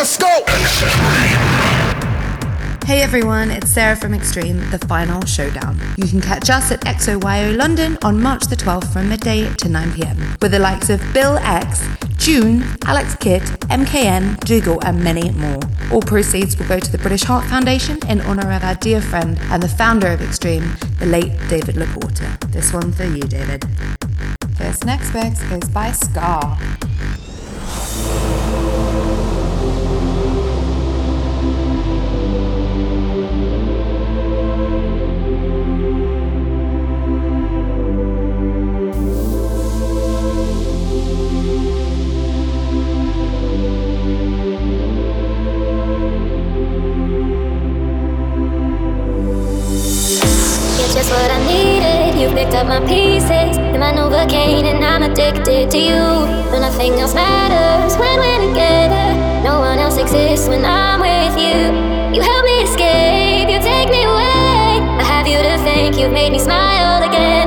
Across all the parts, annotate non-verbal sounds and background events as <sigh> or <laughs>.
let's go. Hey everyone, it's Sarah from Extreme, the final showdown. You can catch us at XOYO London on March the 12th from midday to 9pm with the likes of Bill X, June, Alex Kidd, MKN, Dougal, and many more. All proceeds will go to the British Heart Foundation in honour of our dear friend and the founder of Extreme, the late David Laporta. This one for you, David. This next mix is by Scar. My pieces in my Novocaine and I'm addicted to you. When nothing else matters when we're together. No one else exists when I'm with you. You help me escape, you take me away. I have you to thank, you've made me smile again.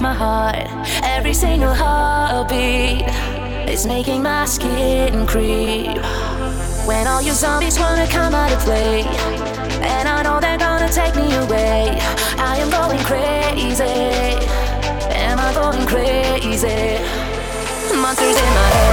My heart, every single heartbeat. is making my skin creep. When all you zombies wanna come out to play, and I know they're gonna take me away. I am going crazy. Am I going crazy? Monsters in my head.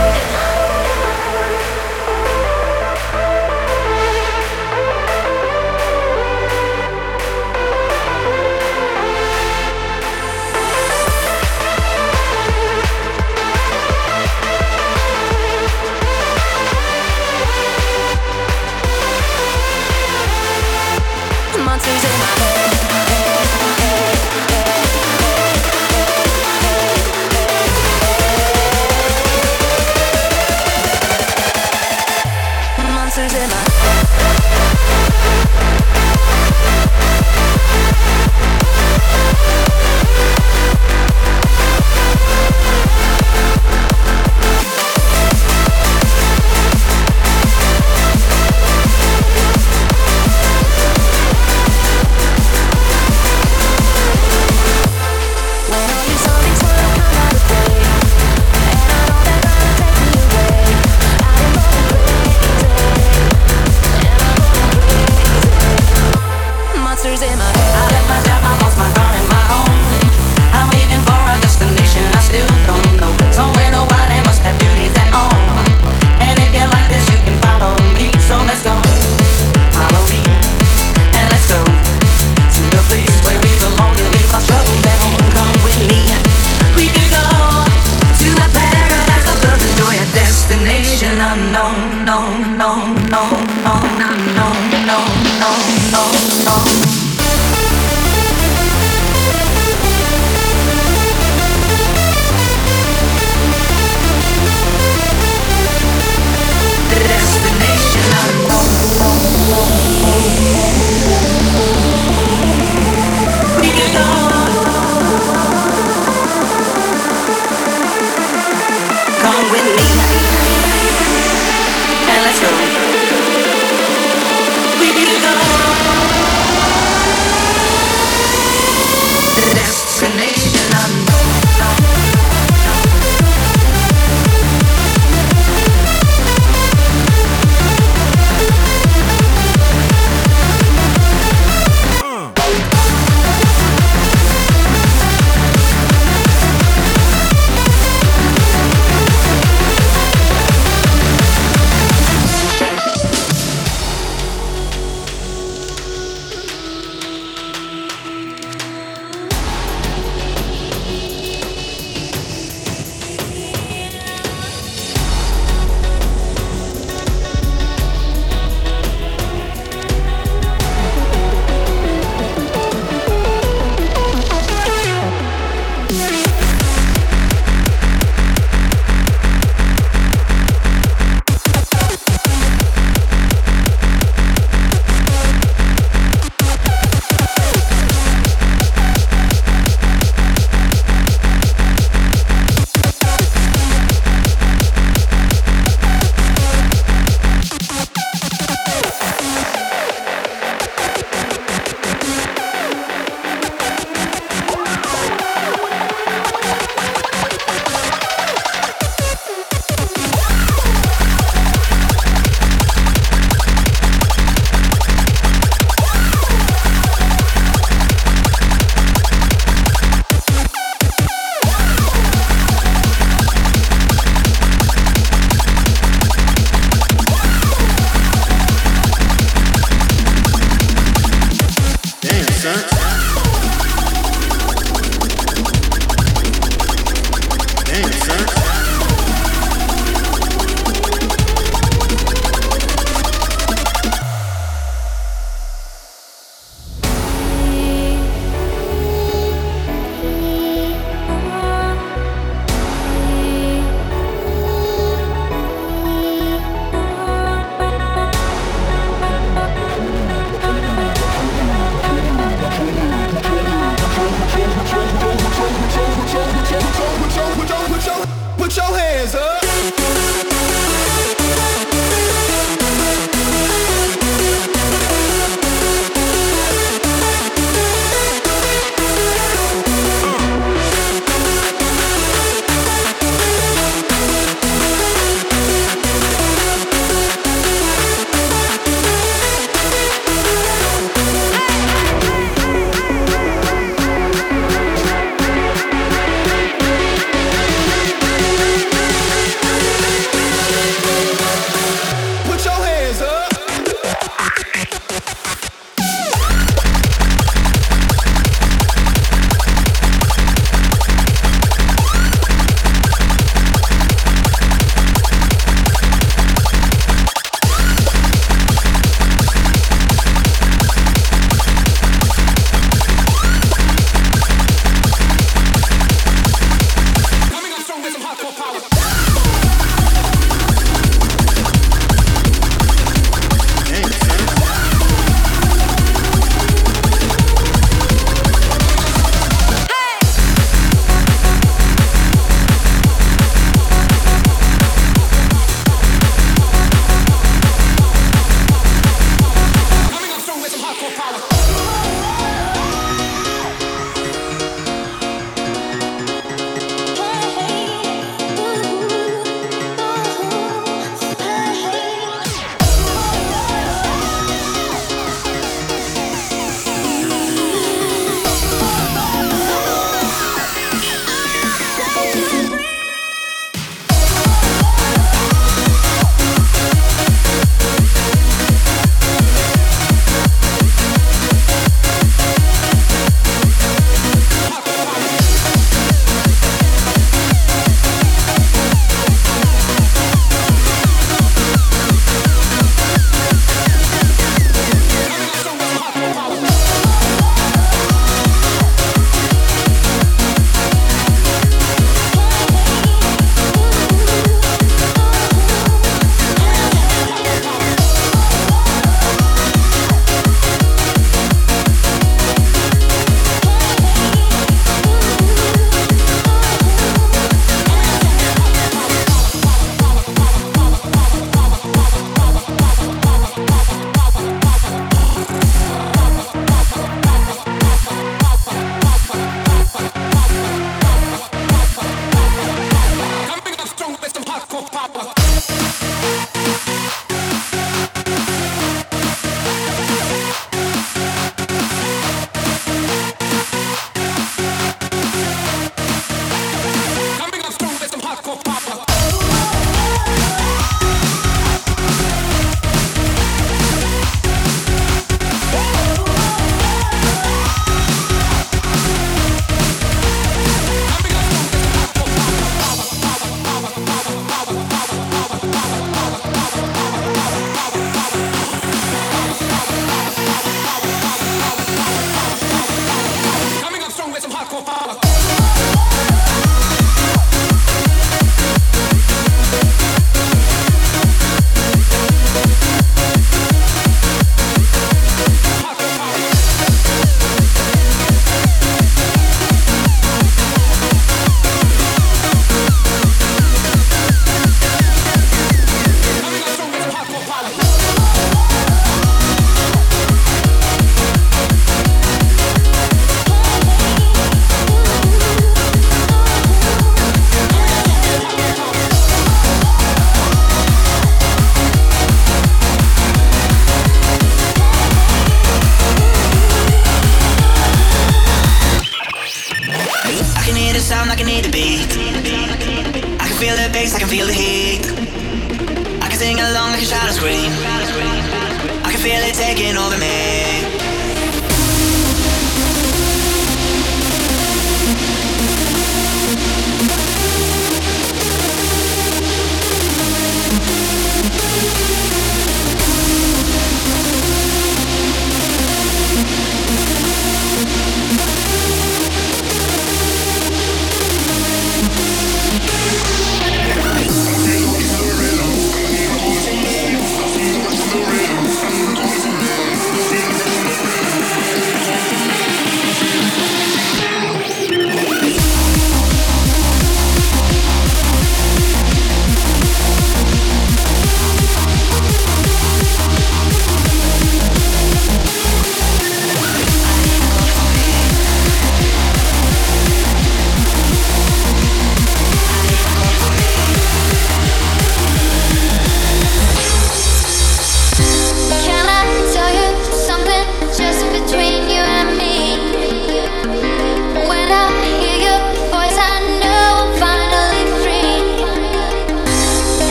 com papo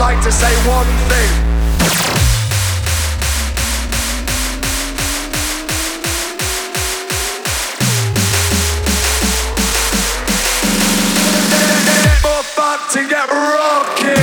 like to say one thing. To get rocking.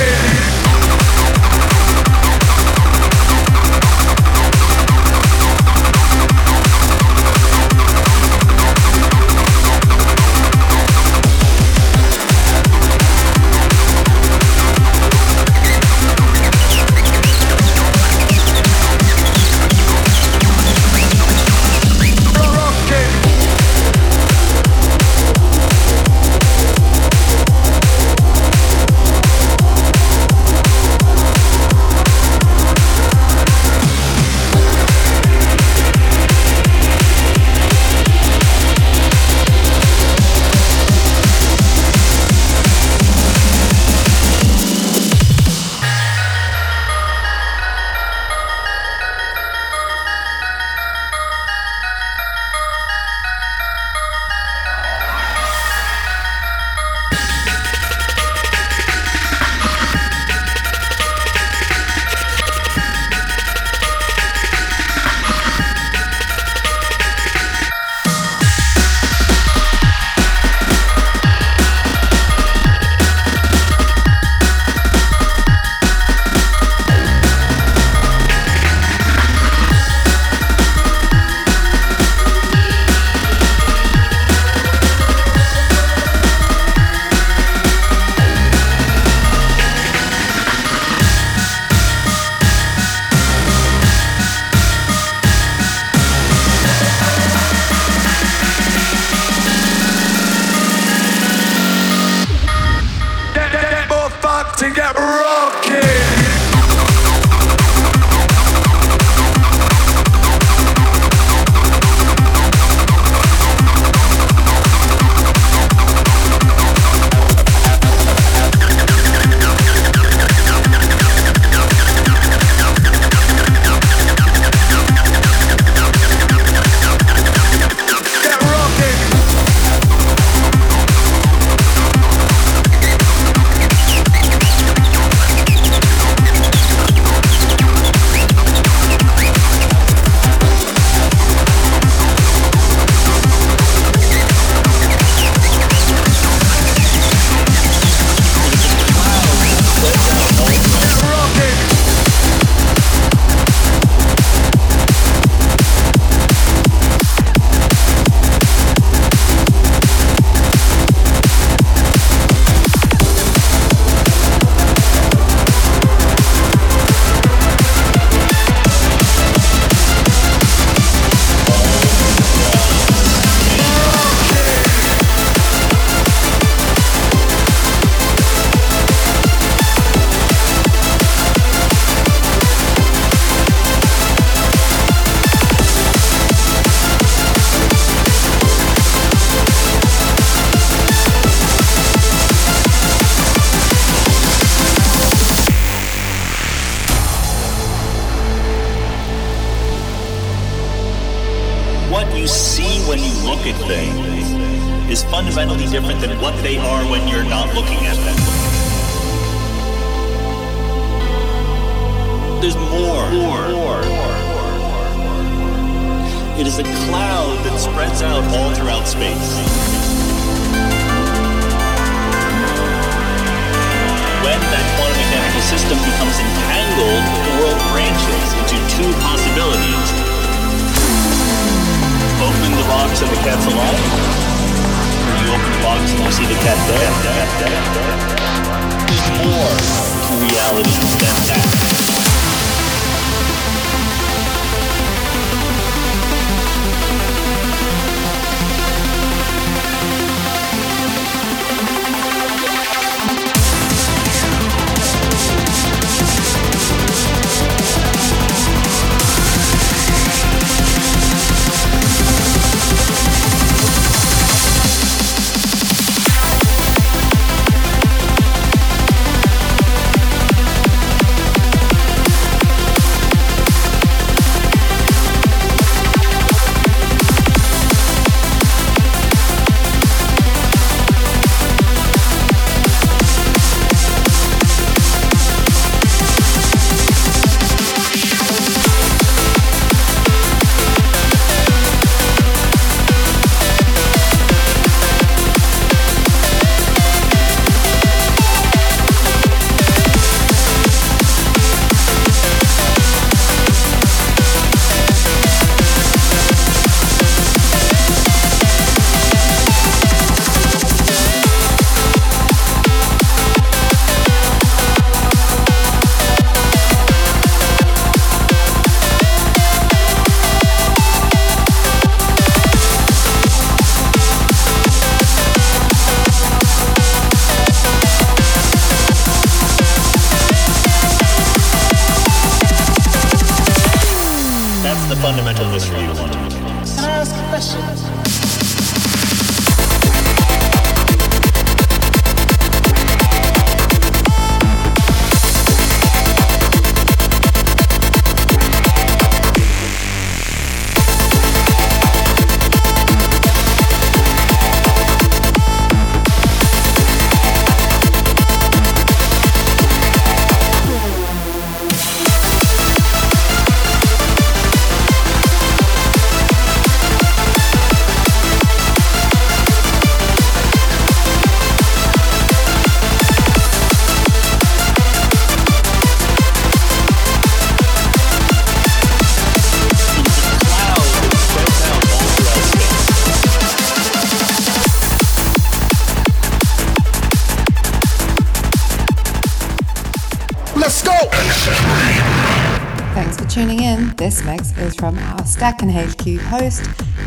This mix is from our Stack and HQ host,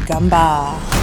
Gumbar.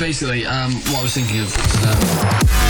basically, um, what I was thinking of. Was, um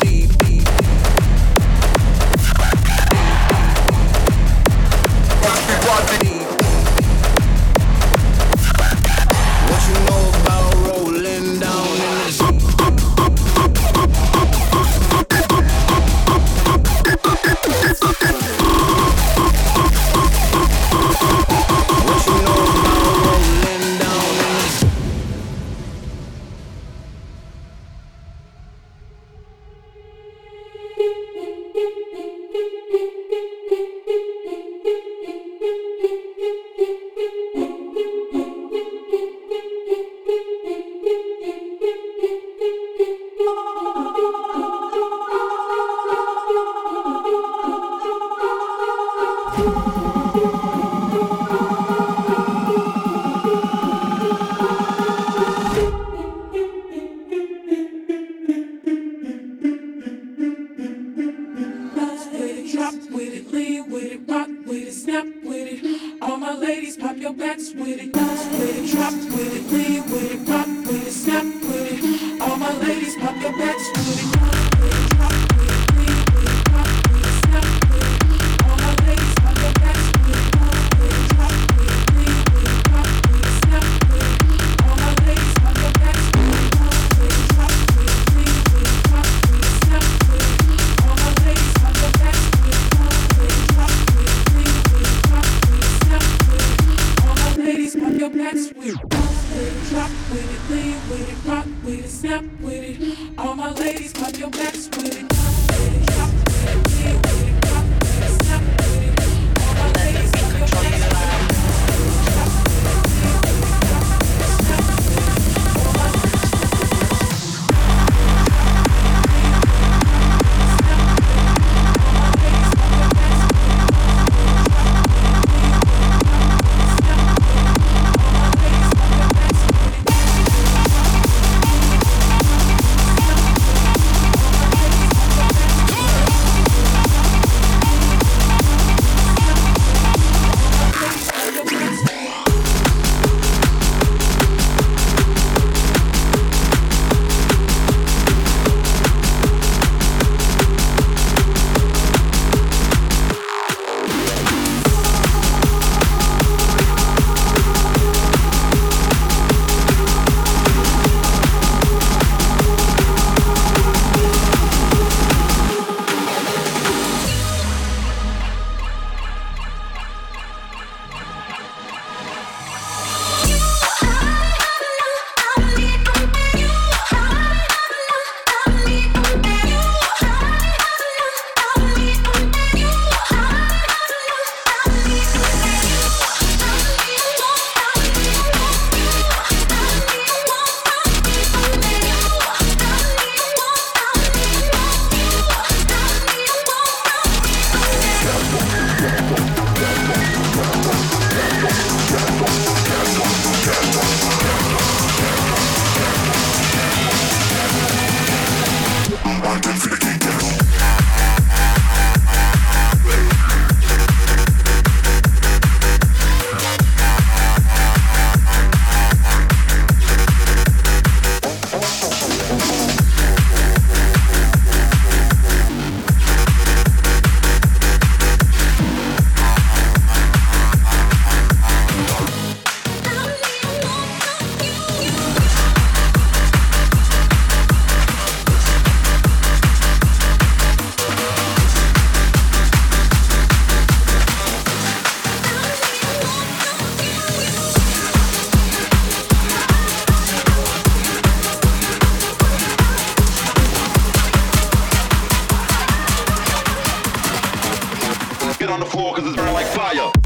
on the floor cause it's burning like fire.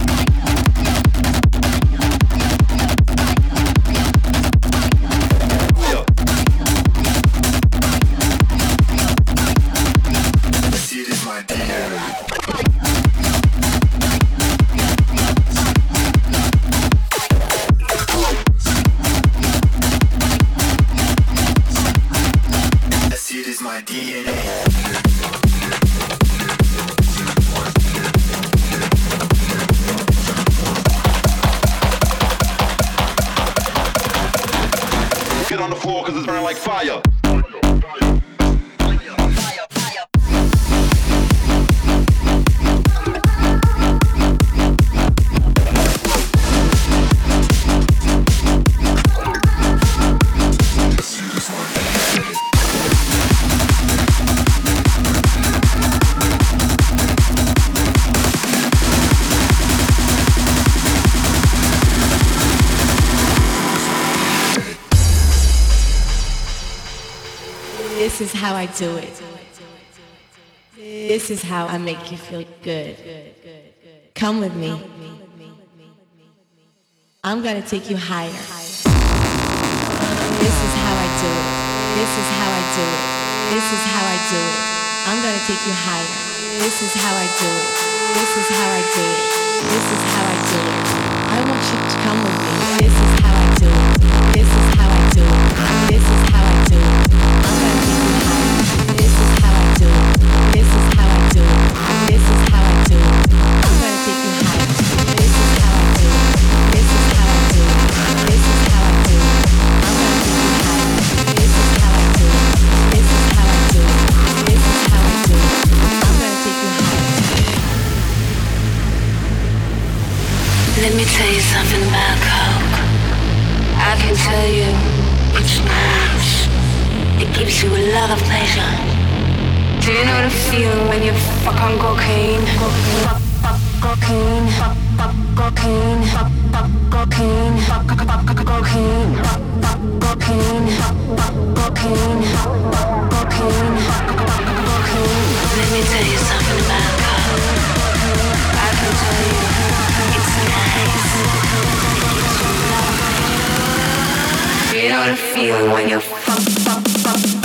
I do it. This is how I make you feel good. Come with me. I'm gonna take you higher. This is how I do it. This is how I do it. This is how I do it. I'm gonna take you higher. This is how I do it. This is how I do it. This is how I do it. I want you to come with me. This is how I do it. This is about coke. I can tell you it's nice. It gives you a lot of pleasure. Do you know the feeling when you fuck on cocaine? Cocaine. Cocaine. Cocaine. Cocaine. Cocaine. Cocaine. Cocaine. Cocaine. Let me tell you something about coke. I you it's nice. It gives you're lot of pleasure.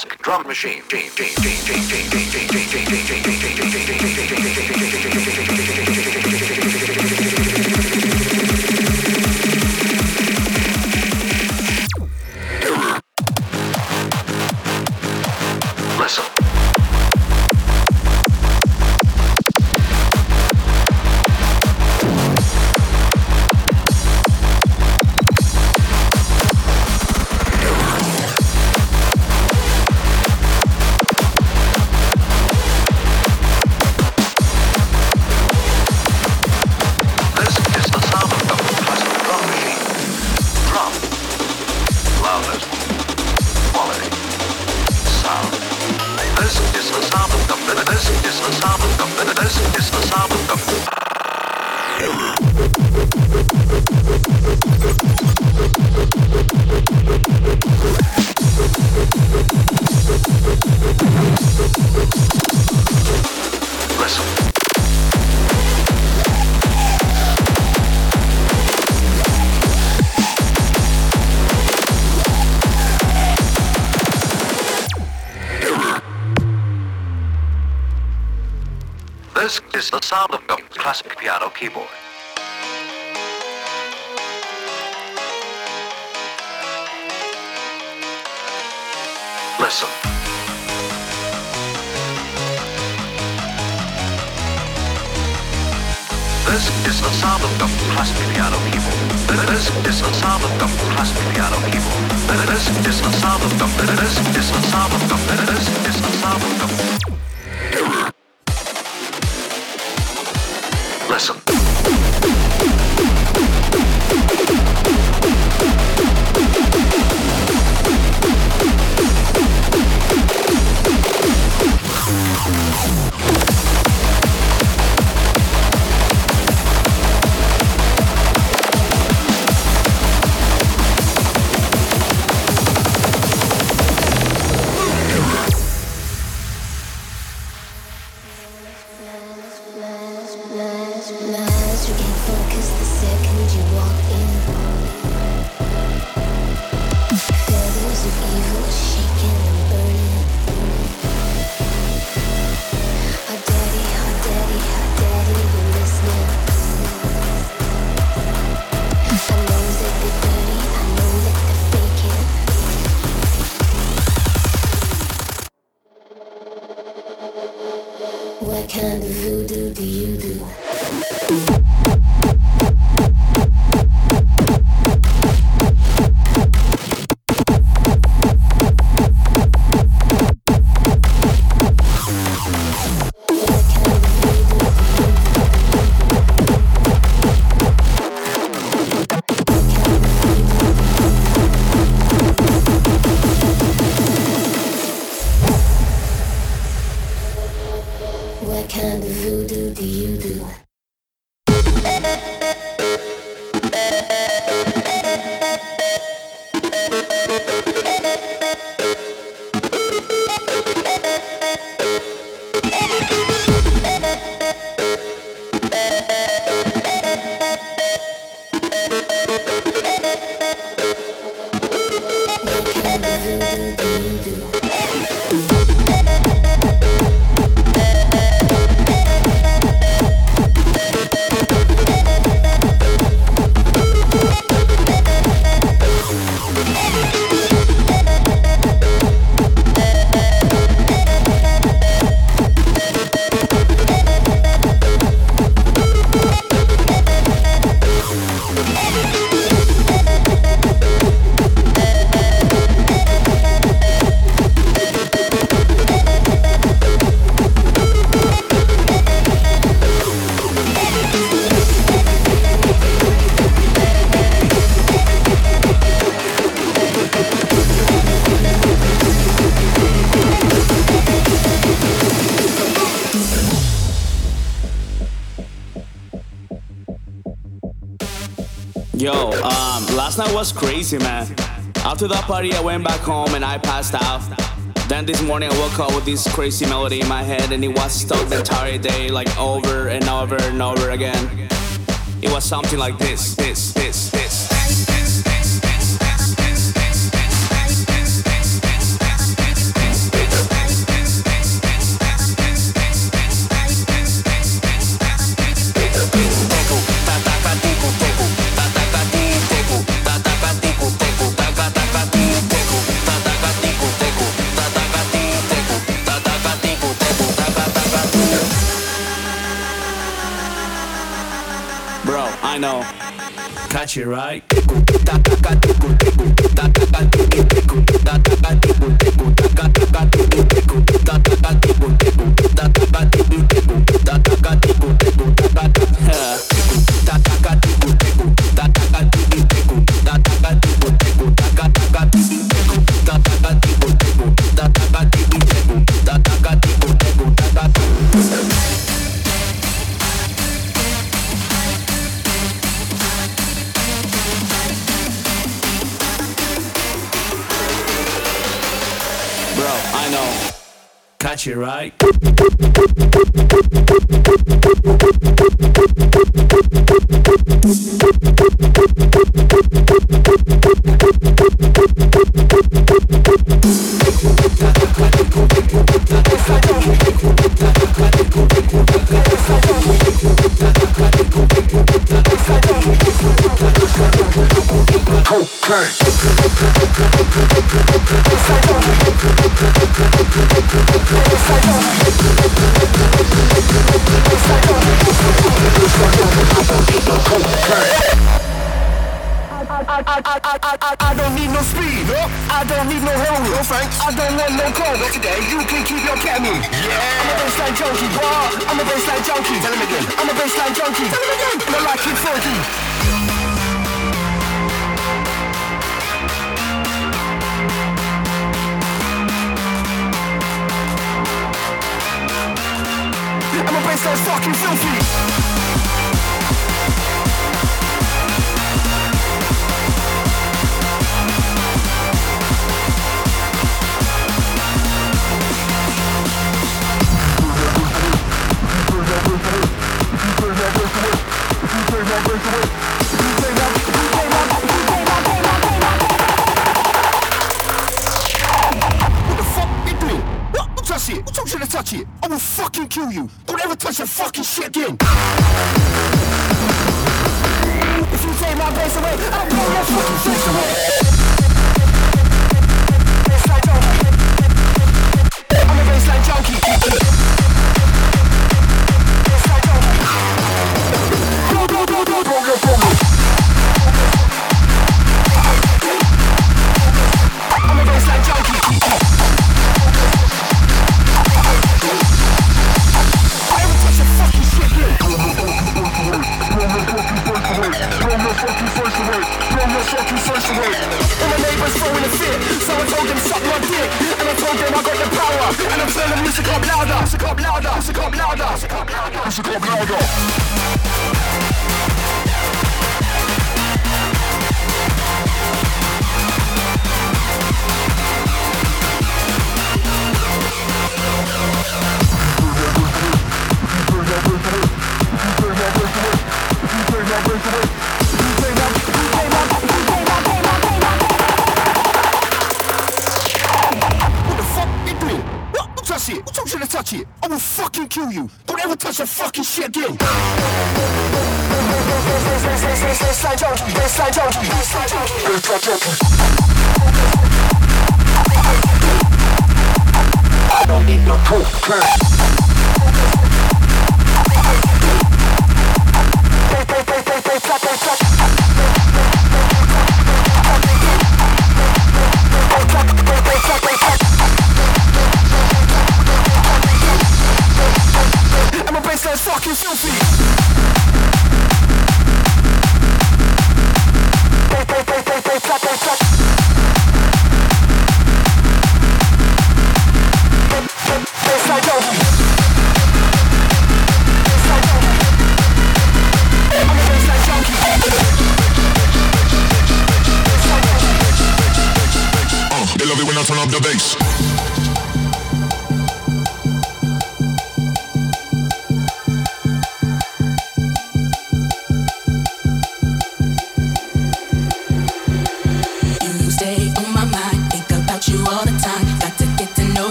Classic drum machine. crazy, man. After that party, I went back home and I passed out. Then this morning I woke up with this crazy melody in my head and it was stuck the entire day like over and over and over again. It was something like this, this. got you right.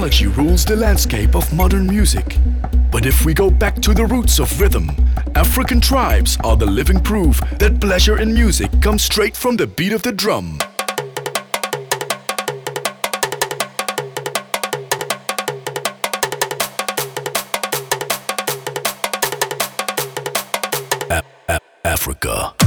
Technology rules the landscape of modern music. But if we go back to the roots of rhythm, African tribes are the living proof that pleasure in music comes straight from the beat of the drum. Africa.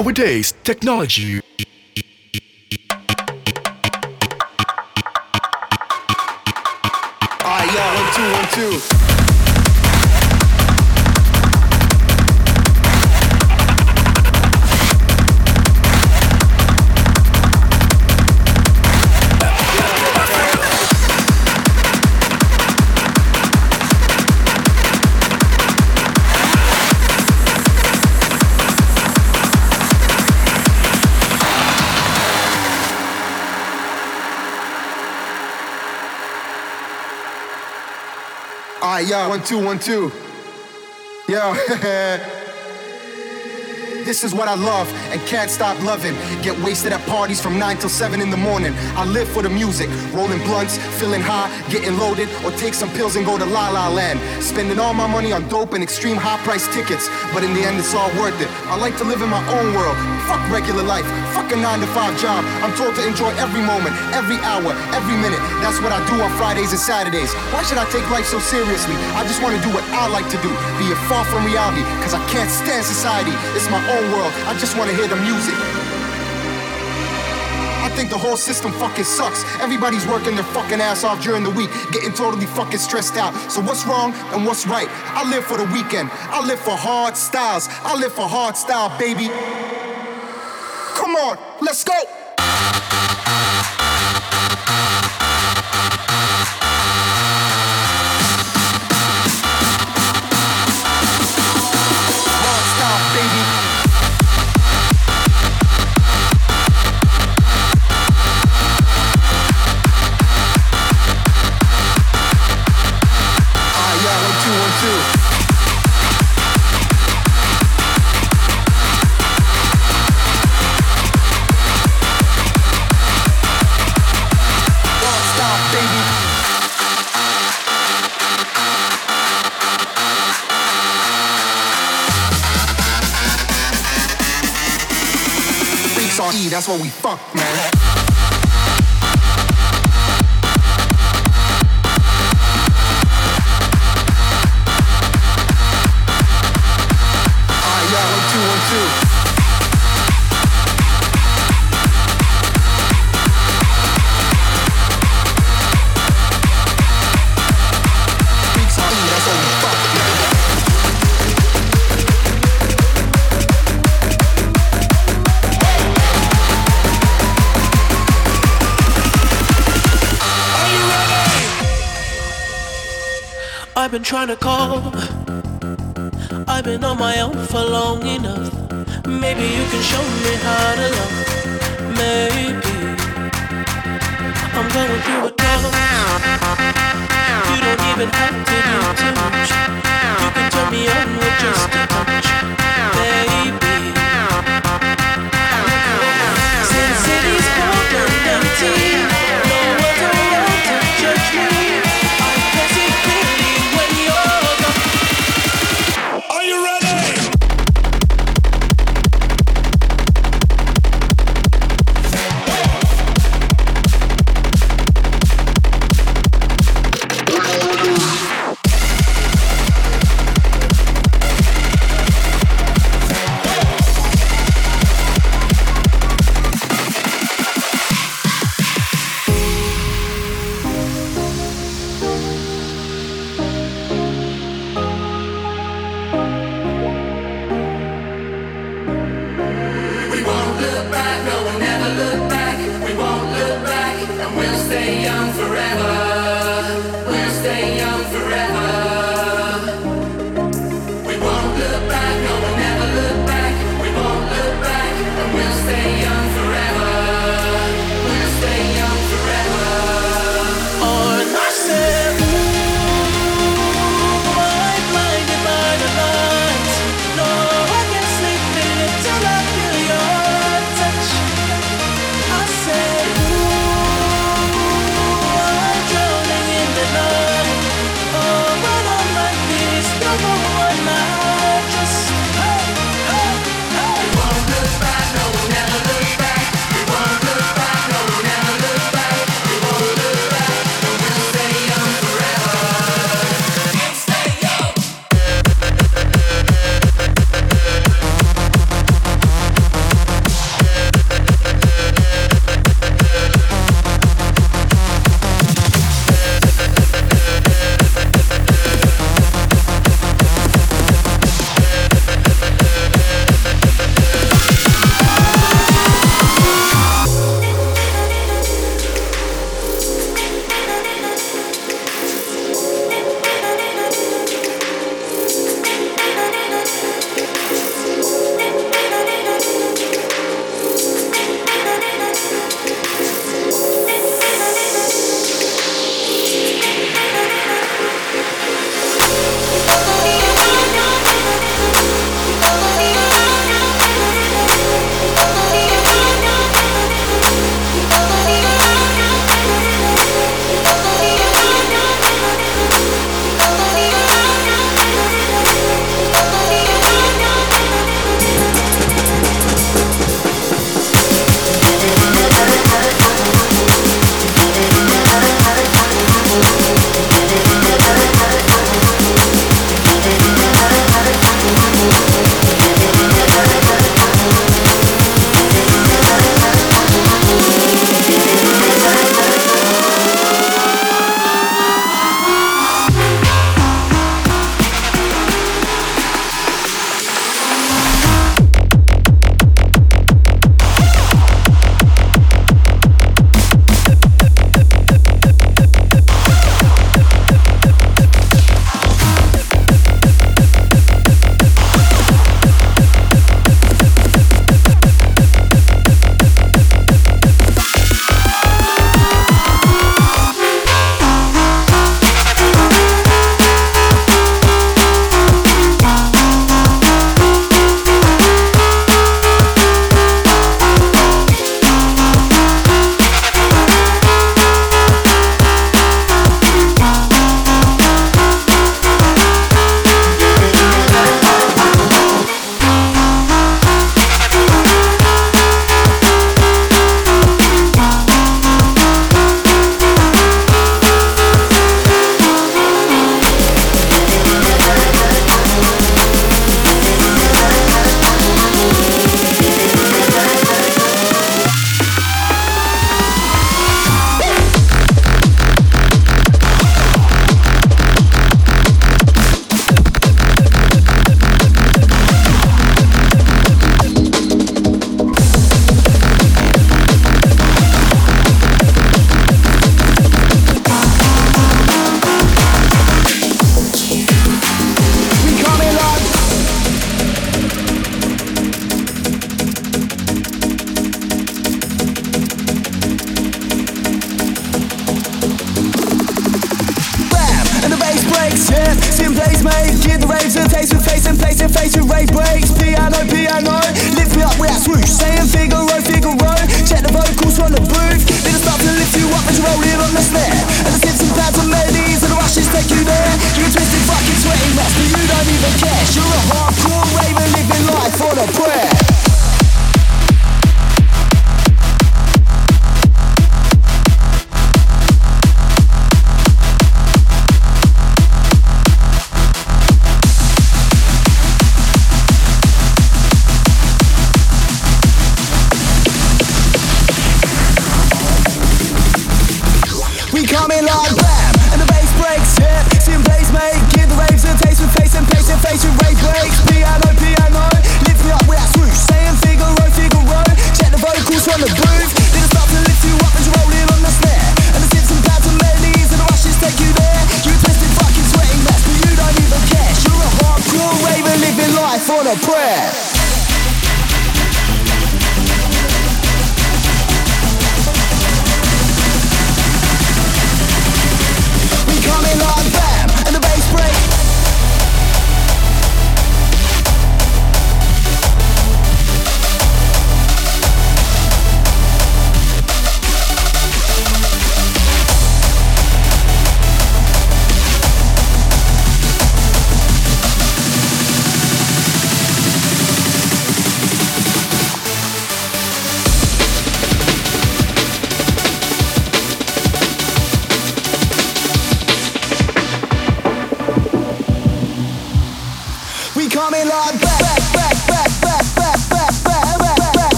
Nowadays, technology. One, two, one, two. Yo, <laughs> This is what I love and can't stop loving. Get wasted at parties from 9 till 7 in the morning. I live for the music, rolling blunts, feeling high, getting loaded, or take some pills and go to La La Land. Spending all my money on dope and extreme high price tickets, but in the end it's all worth it. I like to live in my own world. Fuck regular life, a 9 to 5 job. I'm told to enjoy every moment, every hour, every minute. That's what I do on Fridays and Saturdays. Why should I take life so seriously? I just want to do what I like to do, be it far from reality, cause I can't stand society. It's my own world. I just want to hear the music. I think the whole system fucking sucks. Everybody's working their fucking ass off during the week, getting totally fucking stressed out. So what's wrong and what's right? I live for the weekend. I live for hard styles. I live for hard style, baby. Come on, let's go. I've been trying to call. I've been on my own for long enough. Maybe you can show me how to love. Maybe I'm going through a tough. You don't even have to do too much. You can turn me on with just a touch, baby.